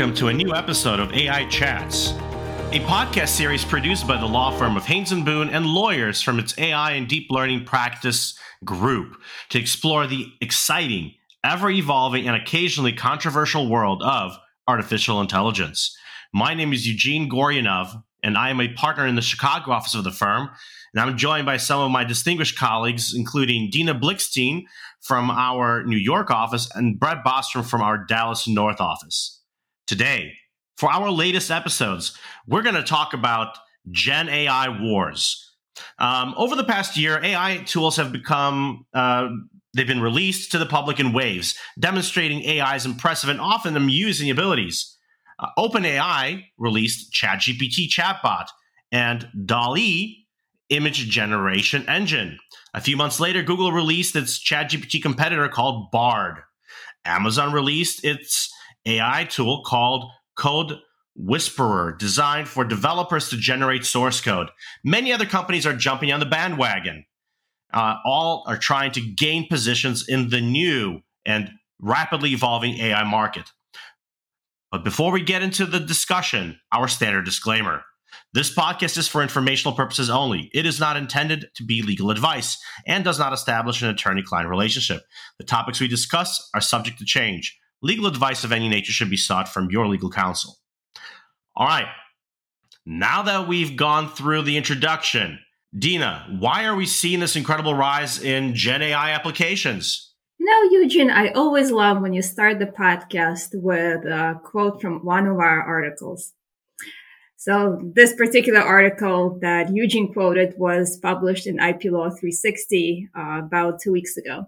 welcome to a new episode of AI Chats, a podcast series produced by the law firm of Haynes and Boone and lawyers from its AI and deep learning practice group to explore the exciting, ever evolving, and occasionally controversial world of artificial intelligence. My name is Eugene Goryunov, and I am a partner in the Chicago office of the firm. And I'm joined by some of my distinguished colleagues, including Dina Blikshteyn from our New York office and Brett Bostrom from our Dallas North office. Today, for our latest episodes, we're going to talk about Gen AI wars. Um, over the past year, AI tools have become uh, they've been released to the public in waves, demonstrating AI's impressive and often amusing abilities. Uh, OpenAI released ChatGPT chatbot, and DALL-E image generation engine. A few months later, Google released its ChatGPT competitor called Bard. Amazon released its AI tool called Code Whisperer, designed for developers to generate source code. Many other companies are jumping on the bandwagon. Uh, all are trying to gain positions in the new and rapidly evolving AI market. But before we get into the discussion, our standard disclaimer. This podcast is for informational purposes only. It is not intended to be legal advice and does not establish an attorney client relationship. The topics we discuss are subject to change. Legal advice of any nature should be sought from your legal counsel. All right. Now that we've gone through the introduction, Dina, why are we seeing this incredible rise in Gen AI applications? No, Eugene, I always love when you start the podcast with a quote from one of our articles. So this particular article that Eugene quoted was published in IP Law 360 uh, about two weeks ago.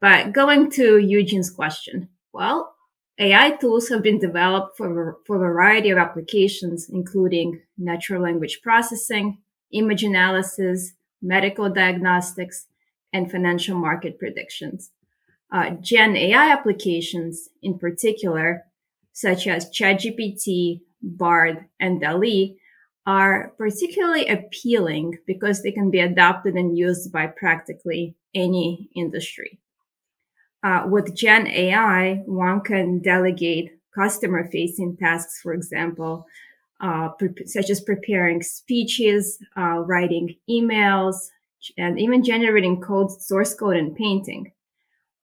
But going to Eugene's question, well, AI tools have been developed for, for a variety of applications, including natural language processing, image analysis, medical diagnostics, and financial market predictions. Uh, Gen AI applications, in particular, such as ChatGPT, Bard, and DALL-E are particularly appealing because they can be adopted and used by practically any industry. Uh, with Gen AI, one can delegate customer facing tasks, for example, uh, pre- such as preparing speeches, uh, writing emails, and even generating code, source code and painting.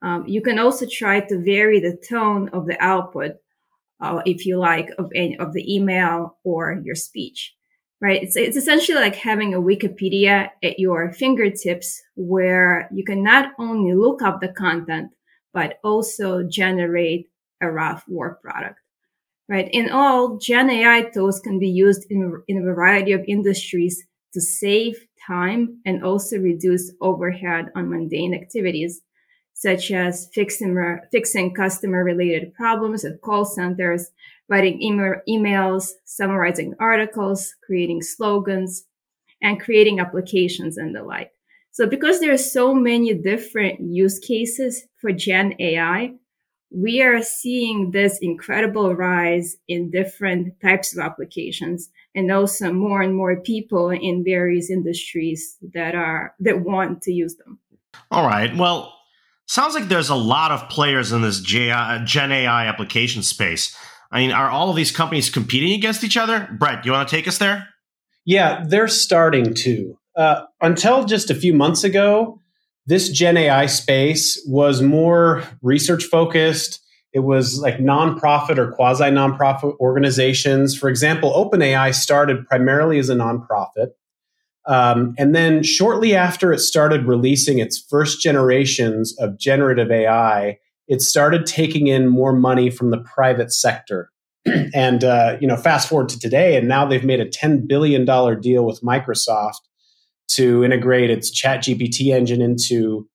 Um, you can also try to vary the tone of the output uh, if you like, of any of the email or your speech, right? It's, it's essentially like having a Wikipedia at your fingertips where you can not only look up the content, but also generate a rough work product, right? In all, Gen AI tools can be used in, in a variety of industries to save time and also reduce overhead on mundane activities such as fixing, fixing customer related problems at call centers, writing email, emails, summarizing articles, creating slogans, and creating applications and the like. So because there are so many different use cases for Gen AI, we are seeing this incredible rise in different types of applications and also more and more people in various industries that are that want to use them. All right. Well, sounds like there's a lot of players in this uh, Gen AI application space. I mean, are all of these companies competing against each other? Brett, you want to take us there? Yeah, they're starting to. Uh, until just a few months ago, this Gen AI space was more research focused. It was like nonprofit or quasi nonprofit organizations. For example, OpenAI started primarily as a nonprofit. Um, and then shortly after it started releasing its first generations of generative AI, it started taking in more money from the private sector. and uh, you know, fast forward to today, and now they've made a ten billion dollar deal with Microsoft to integrate its ChatGPT engine into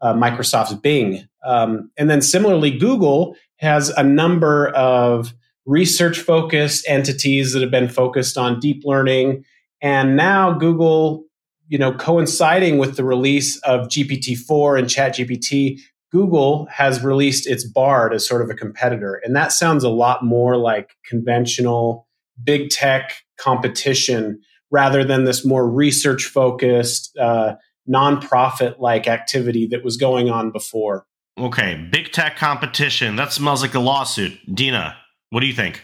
uh, Microsoft's Bing. Um, and then similarly, Google has a number of research focused entities that have been focused on deep learning and now Google, you know, coinciding with the release of GPT-4 and ChatGPT, Google has released its Bard as sort of a competitor. And that sounds a lot more like conventional big tech competition rather than this more research focused, uh, nonprofit like activity that was going on before. Okay, big tech competition. That smells like a lawsuit. Dina, What do you think?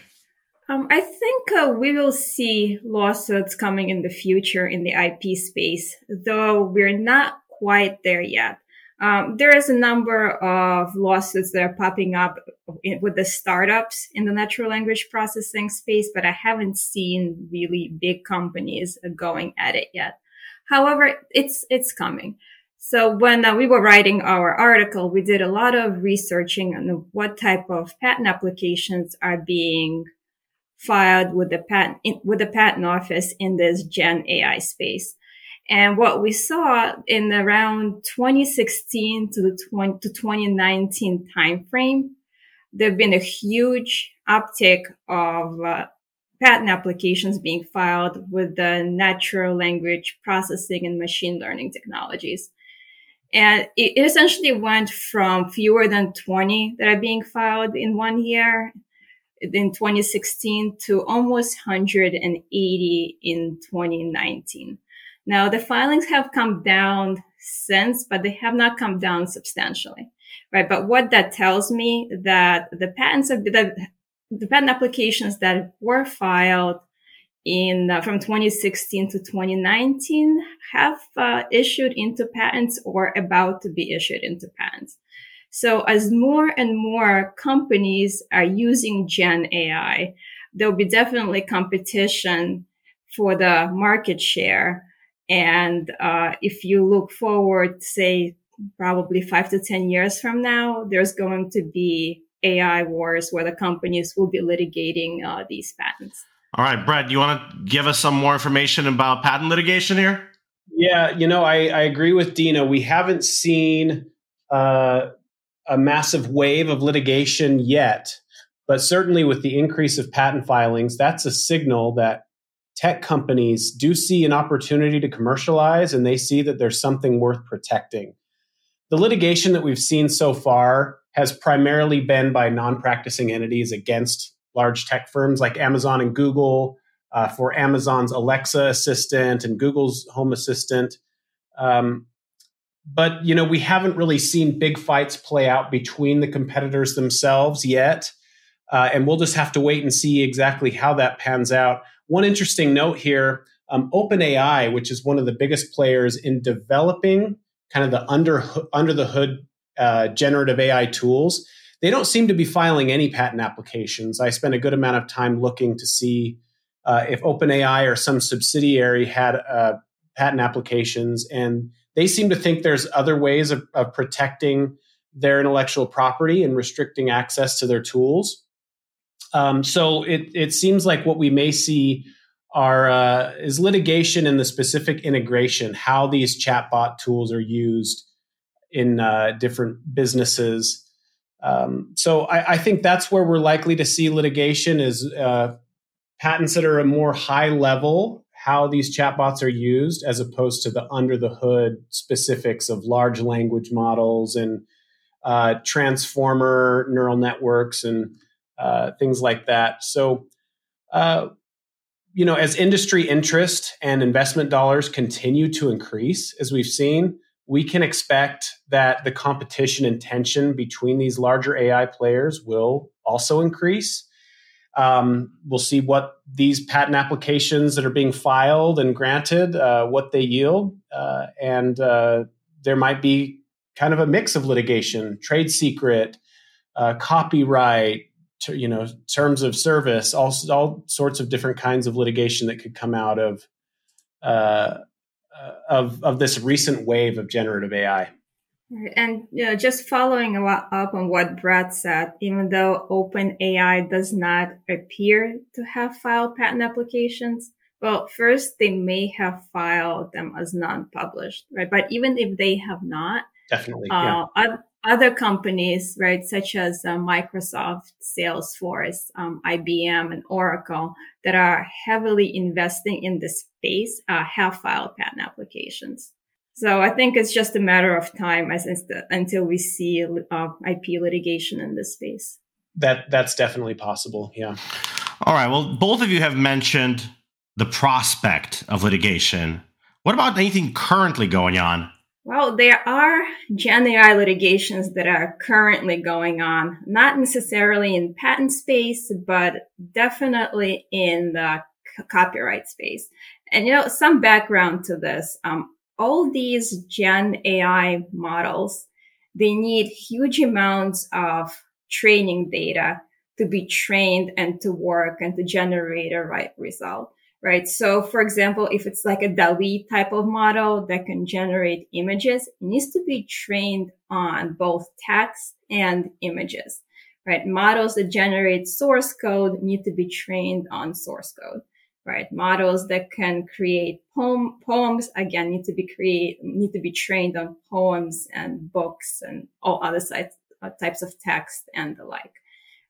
Um, I think uh, we will see lawsuits coming in the future in the IP space, though we're not quite there yet. Um, there is a number of lawsuits that are popping up in, with the startups in the natural language processing space, but I haven't seen really big companies going at it yet. However, it's it's coming. So when uh, we were writing our article, we did a lot of researching on what type of patent applications are being filed with the patent with the patent office in this Gen AI space. And what we saw in around 2016 to the 20, to 2019 timeframe, there have been a huge uptick of uh, patent applications being filed with the natural language processing and machine learning technologies. And it essentially went from fewer than 20 that are being filed in one year in 2016 to almost 180 in 2019. Now the filings have come down since, but they have not come down substantially, right? But what that tells me that the patents of the, the patent applications that were filed in uh, from 2016 to 2019 have uh, issued into patents or about to be issued into patents. So as more and more companies are using Gen AI, there'll be definitely competition for the market share and uh, if you look forward, say, probably five to 10 years from now, there's going to be AI wars where the companies will be litigating uh, these patents. All right, Brett, you want to give us some more information about patent litigation here? Yeah, you know, I, I agree with Dina. We haven't seen uh, a massive wave of litigation yet, but certainly with the increase of patent filings, that's a signal that tech companies do see an opportunity to commercialize and they see that there's something worth protecting. The litigation that we've seen so far has primarily been by non practicing entities against large tech firms like Amazon and Google uh, for Amazon's Alexa assistant and Google's Home Assistant. Um, but you know we haven't really seen big fights play out between the competitors themselves yet uh, and we'll just have to wait and see exactly how that pans out one interesting note here um, OpenAI, which is one of the biggest players in developing kind of the under, under the hood uh, generative AI tools, they don't seem to be filing any patent applications. I spent a good amount of time looking to see uh, if OpenAI or some subsidiary had uh, patent applications, and they seem to think there's other ways of, of protecting their intellectual property and restricting access to their tools. Um, so it it seems like what we may see are uh, is litigation in the specific integration, how these chatbot tools are used in uh, different businesses. Um, so I, I, think that's where we're likely to see litigation is uh, patents that are a more high level, how these chatbots are used, as opposed to the under the hood specifics of large language models and uh, transformer neural networks and uh, things like that. So, uh, you know, as industry interest and investment dollars continue to increase, as we've seen, we can expect that the competition and tension between these larger AI players will also increase. Um, we'll see what these patent applications that are being filed and granted, uh, what they yield, uh, and uh, there might be kind of a mix of litigation, trade secret, uh, you know terms of service all, all sorts of different kinds of litigation that could come out of uh, uh, of of this recent wave of generative AI. And you know, just following up on what Brad said, even though OpenAI does not appear to have filed patent applications, well, first they may have filed them as non-published, right? But even if they have not, definitely, uh, yeah other companies, right, such as uh, Microsoft, Salesforce, um, IBM, and Oracle, that are heavily investing in this space, uh, have filed patent applications. So I think it's just a matter of time as, as the, until we see uh, IP litigation in this space. That that's definitely possible. Yeah. All right. Well, both of you have mentioned the prospect of litigation. What about anything currently going on? Well, there are Gen AI litigations that are currently going on, not necessarily in patent space, but definitely in the c- copyright space. And you know, some background to this. Um, all these Gen AI models, they need huge amounts of training data to be trained and to work and to generate a right result right? So for example, if it's like a DALL-E type of model that can generate images, it needs to be trained on both text and images, right? Models that generate source code need to be trained on source code, right? Models that can create poem, poems, again, need to be create, need to be trained on poems and books and all other sites, uh, types of text and the like,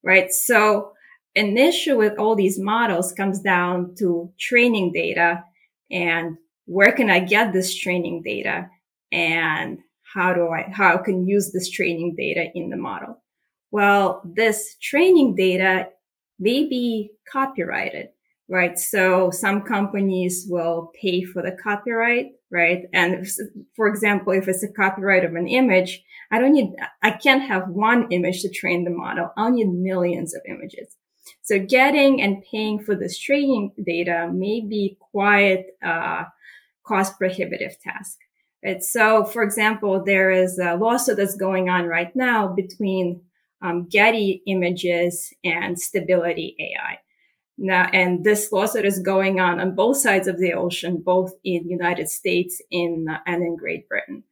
right? So an issue with all these models comes down to training data and where can I get this training data and how do I, how I can use this training data in the model? Well, this training data may be copyrighted, right? So some companies will pay for the copyright, right? And if, for example, if it's a copyright of an image, I don't need, I can't have one image to train the model. I'll need millions of images. So getting and paying for this training data may be quite a cost prohibitive task. Right? So, for example, there is a lawsuit that's going on right now between um, Getty Images and Stability AI. Now, and this lawsuit is going on on both sides of the ocean, both in United States in, uh, and in Great Britain.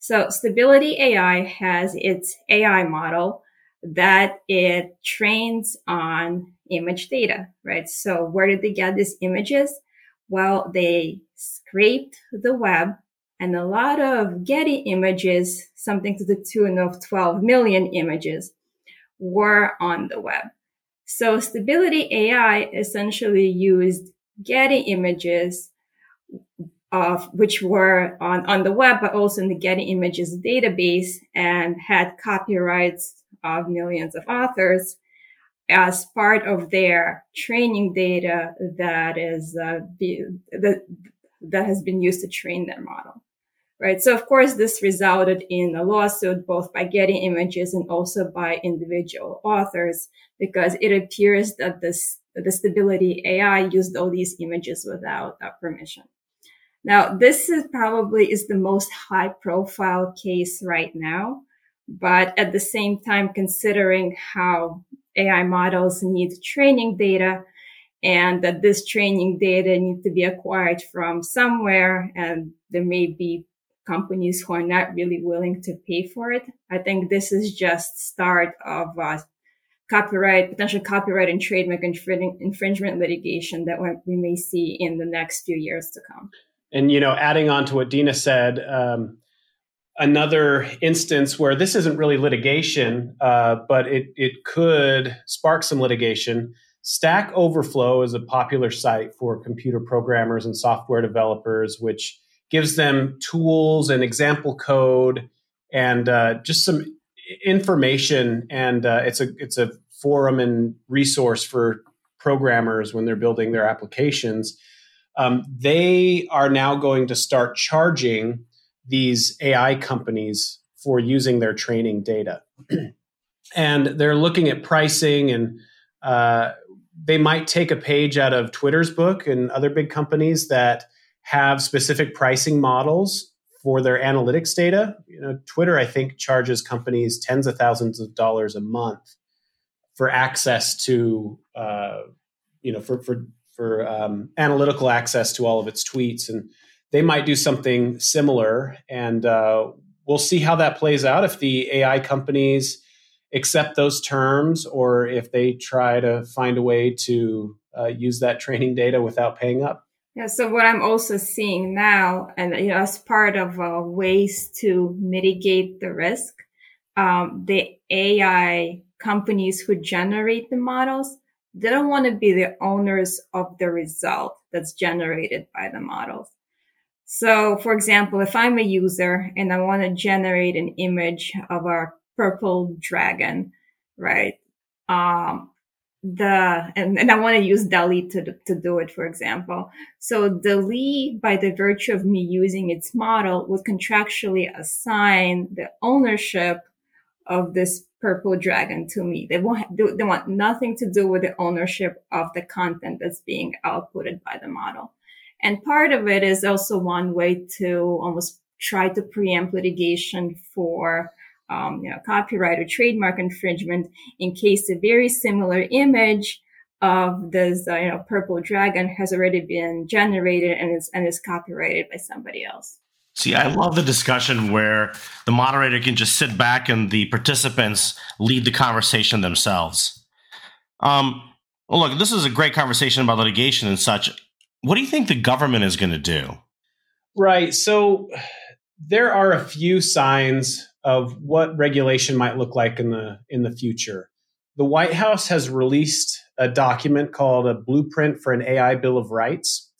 So Stability AI has its AI model that it trains on image data, right? So where did they get these images? Well, they scraped the web and a lot of Getty images, something to the tune of 12 million images were on the web. So Stability AI essentially used Getty images of which were on, on the web, but also in the Getty images database and had copyrights of millions of authors as part of their training data that is uh, be, that that has been used to train their model right? So of course this resulted in a lawsuit both by Getty Images and also by individual authors because it appears that this the stability ai used all these images without uh, permission. Now this is probably is the most high profile case right now but at the same time, considering how AI models need training data and that this training data need to be acquired from somewhere and there may be companies who are not really willing to pay for it. I think this is just start of uh, copyright, potential copyright and trademark infringement litigation that we may see in the next few years to come. And you know, adding on to what Dina said, um, another instance where this isn't really litigation, uh, but it, it could spark some litigation. Stack Overflow is a popular site for computer programmers and software developers, which gives them tools and example code and uh, just some information. And uh, it's a it's a forum and resource for programmers when they're building their applications. Um, they are now going to start charging these AI companies for using their training data. and they're looking at pricing and uh, they might take a page out of Twitter's book and other big companies that have specific pricing models for their analytics data. You know, Twitter, I think, charges companies tens of thousands of dollars a month for access to, uh, you know, for for for um, analytical access to all of its tweets and they might do something similar. And uh, we'll see how that plays out if the AI companies accept those terms or if they try to find a way to uh, use that training data without paying up. Yeah, so what I'm also seeing now, and you know, as part of uh, ways to mitigate the risk, um, the AI companies who generate the models, they don't want to be the owners of the result that's generated by the models. So, for example, if I'm a user and I want to generate an image of a purple dragon, right? Um, the and, and I want to use DALL-E to to do it, for example. So DALL-E, by the virtue of me using its model, would contractually assign the ownership of this purple dragon to me. They want they want nothing to do with the ownership of the content that's being outputted by the model. And part of it is also one way to almost try to preempt litigation for um, you know, copyright or trademark infringement in case a very similar image of this, uh, you know, purple dragon has already been generated and is, and is copyrighted by somebody else. See, I love the discussion where the moderator can just sit back and the participants lead the conversation themselves. Um, well, look, this is a great conversation about litigation and such. What do you think the government is going to do? Right. So there are a few signs of what regulation might look like in the in the future. The White House has released a document called a Blueprint for an AI Bill of Rights.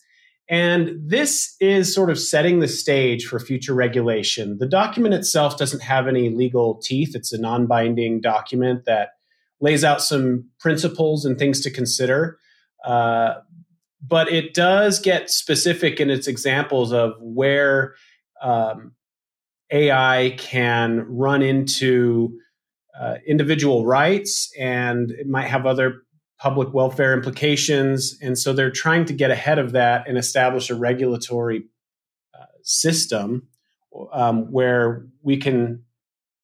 And this is sort of setting the stage for future regulation. The document itself doesn't have any legal teeth. It's a non binding document that lays out some principles and things to consider. Uh, but it does get specific in its examples of where um, AI can run into uh, individual rights and it might have other public welfare implications. And so they're trying to get ahead of that and establish a regulatory uh, system um, where we can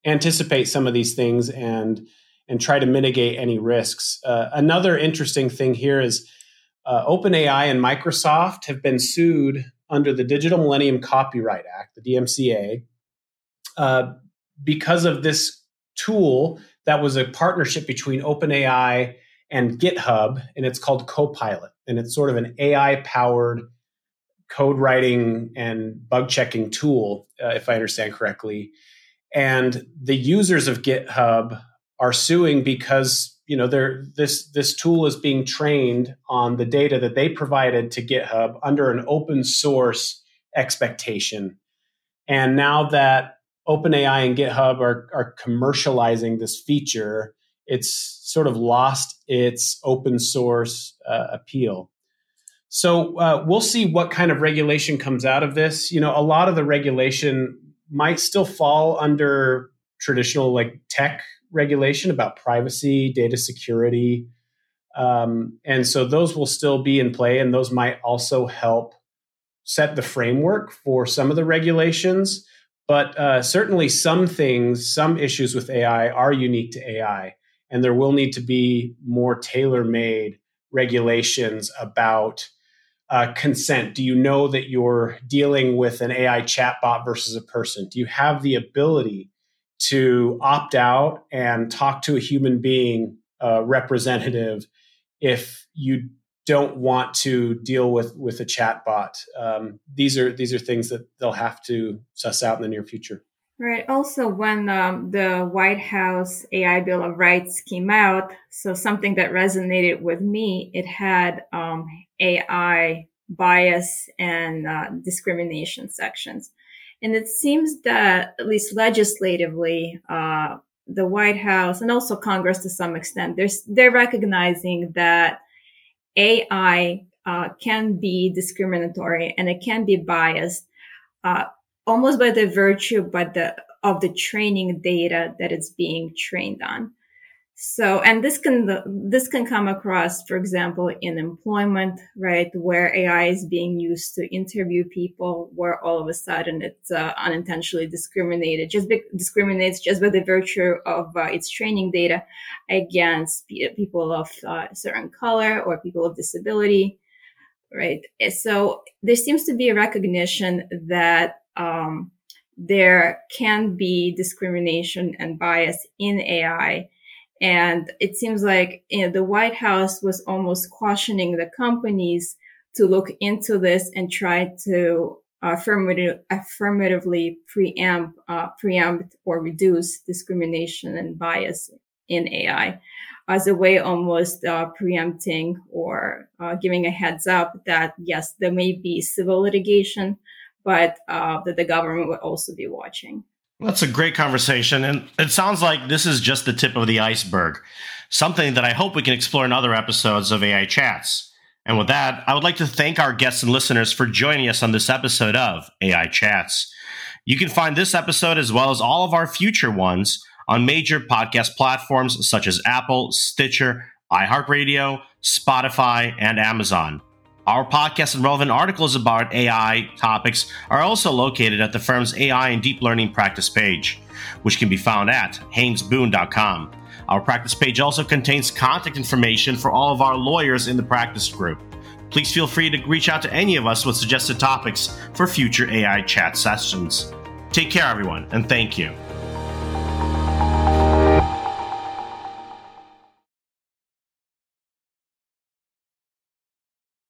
anticipate some of these things and and try to mitigate any risks. Uh, another interesting thing here is uh, OpenAI and Microsoft have been sued under the Digital Millennium Copyright Act, the DMCA, uh, because of this tool that was a partnership between OpenAI and GitHub, and it's called Copilot. And it's sort of an AI powered code writing and bug checking tool, uh, if I understand correctly. And the users of GitHub are suing because you know this this tool is being trained on the data that they provided to GitHub under an open source expectation. And now that OpenAI and GitHub are, are commercializing this feature, it's sort of lost its open source uh, appeal. So uh, we'll see what kind of regulation comes out of this. You know, a lot of the regulation might still fall under traditional like tech regulation about privacy, data security. Um, and so those will still be in play, and those might also help set the framework for some of the regulations. But uh, certainly, some things, some issues with AI are unique to AI, and there will need to be more tailor made regulations about uh, consent. Do you know that you're dealing with an AI chatbot versus a person? Do you have the ability to opt out and talk to a human being uh, representative if you don't want to deal with with a chatbot. Um, these are these are things that they'll have to suss out in the near future. Right. Also, when um, the White House AI Bill of Rights came out, so something that resonated with me, it had um, AI bias and uh, discrimination sections, and it seems that at least legislatively, uh, the White House and also Congress to some extent, they're they're recognizing that AI uh, can be discriminatory and it can be biased, uh, almost by the virtue, but the of the training data that it's being trained on. So, and this can, this can come across, for example, in employment, right? Where AI is being used to interview people, where all of a sudden it's uh, unintentionally discriminated, just be- discriminates just by the virtue of uh, its training data against people of uh, certain color or people of disability, right? So there seems to be a recognition that, um, there can be discrimination and bias in AI and it seems like you know, the White House was almost cautioning the companies to look into this and try to affirmative, affirmatively preempt, uh, preempt or reduce discrimination and bias in AI as a way almost uh, preempting or uh, giving a heads up that yes, there may be civil litigation, but uh, that the government would also be watching. That's a great conversation. And it sounds like this is just the tip of the iceberg, something that I hope we can explore in other episodes of AI Chats. And with that, I would like to thank our guests and listeners for joining us on this episode of AI Chats. You can find this episode as well as all of our future ones on major podcast platforms such as Apple, Stitcher, iHeartRadio, Spotify, and Amazon. Our podcast and relevant articles about AI topics are also located at the firm's AI and deep learning practice page, which can be found at haynesboone.com. Our practice page also contains contact information for all of our lawyers in the practice group. Please feel free to reach out to any of us with suggested topics for future AI chat sessions. Take care, everyone, and thank you.